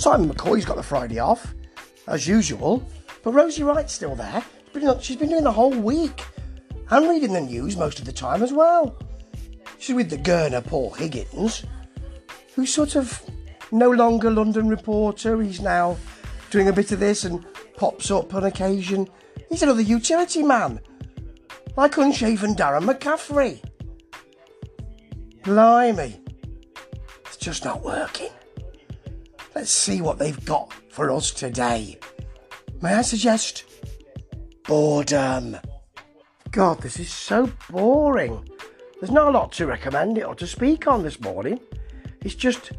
Simon McCoy's got the Friday off, as usual, but Rosie Wright's still there. She's been, doing the whole week and reading the news most of the time as well. She's with the Gurner Paul Higgins, who's sort of no longer London reporter. He's now doing a bit of this and pops up on occasion. He's another utility man, like unshaven Darren McCaffrey. Blimey, it's just not working. Let's see what they've got for us today. May I suggest boredom? God, this is so boring. There's not a lot to recommend it or to speak on this morning. It's just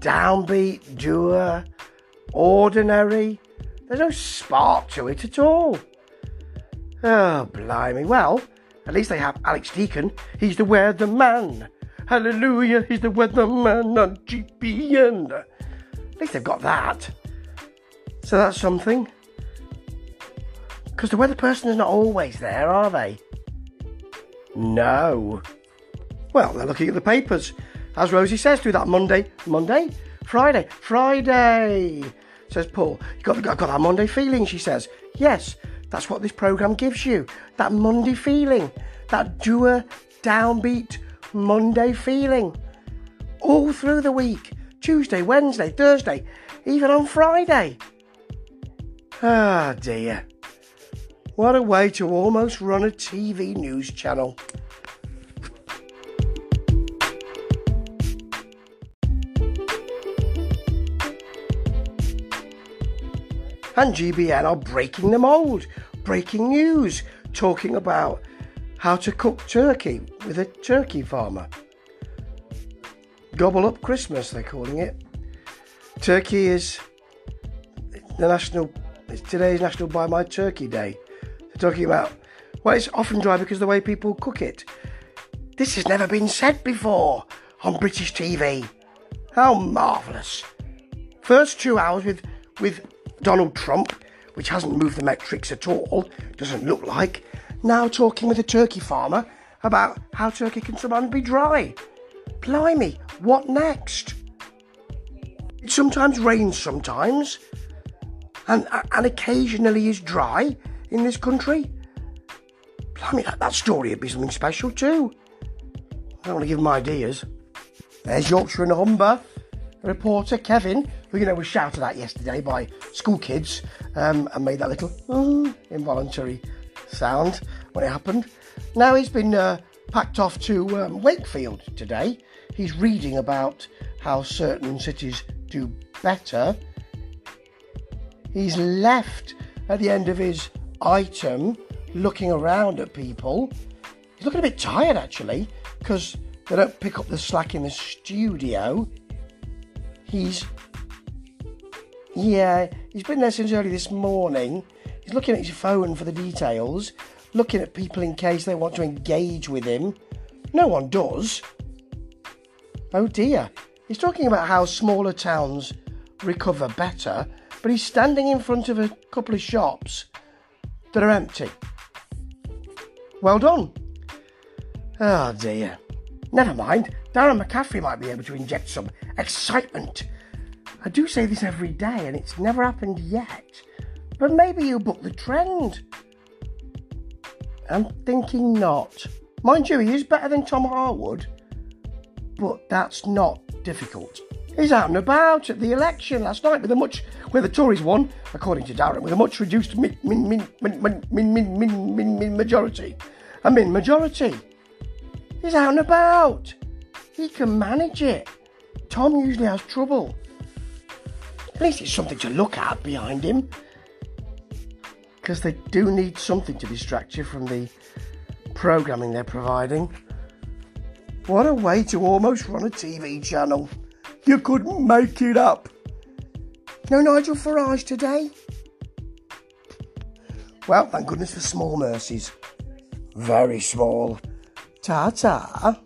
downbeat, doer, ordinary. There's no spark to it at all. Oh, blimey. Well, at least they have Alex Deakin. He's the weatherman. Hallelujah, he's the weatherman on GBN. At least they've got that. So that's something. Because the weather person is not always there, are they? No. Well, they're looking at the papers. As Rosie says, through that Monday, Monday, Friday, Friday, says Paul. You got, got, got that Monday feeling, she says. Yes, that's what this programme gives you. That Monday feeling. That doer, downbeat Monday feeling. All through the week. Tuesday, Wednesday, Thursday, even on Friday. Ah, dear. What a way to almost run a TV news channel. And GBN are breaking the mould, breaking news, talking about how to cook turkey with a turkey farmer. Gobble up Christmas, they're calling it. Turkey is the national, it's today's National Buy My Turkey Day. They're talking about, well, it's often dry because of the way people cook it. This has never been said before on British TV. How marvellous. First two hours with, with Donald Trump, which hasn't moved the metrics at all, doesn't look like, now talking with a turkey farmer about how turkey can sometimes be dry. Blimey, what next? It sometimes rains sometimes, and, and occasionally is dry in this country. Blimey, that, that story would be something special too. I don't want to give them ideas. There's Yorkshire and Humber reporter Kevin, who you know was shouted at yesterday by school kids um, and made that little uh, involuntary sound when it happened. Now he's been uh, packed off to um, Wakefield today. He's reading about how certain cities do better. He's left at the end of his item looking around at people. He's looking a bit tired actually because they don't pick up the slack in the studio. He's yeah, he's been there since early this morning. He's looking at his phone for the details, looking at people in case they want to engage with him. No one does. Oh dear. He's talking about how smaller towns recover better, but he's standing in front of a couple of shops that are empty. Well done. Oh dear. Never mind, Darren McCaffrey might be able to inject some excitement. I do say this every day and it's never happened yet. But maybe you book the trend. I'm thinking not. Mind you, he is better than Tom Harwood, but that's not difficult. He's out and about at the election last night with a much where the Tories won, according to Darren, with a much reduced min min min min min min min min, min, majority. A min majority. He's out and about. He can manage it. Tom usually has trouble. At least it's something to look at behind him. Because they do need something to distract you from the programming they're providing. What a way to almost run a TV channel. You couldn't make it up. No Nigel Farage today? Well, thank goodness for small mercies. Very small. Ta ta.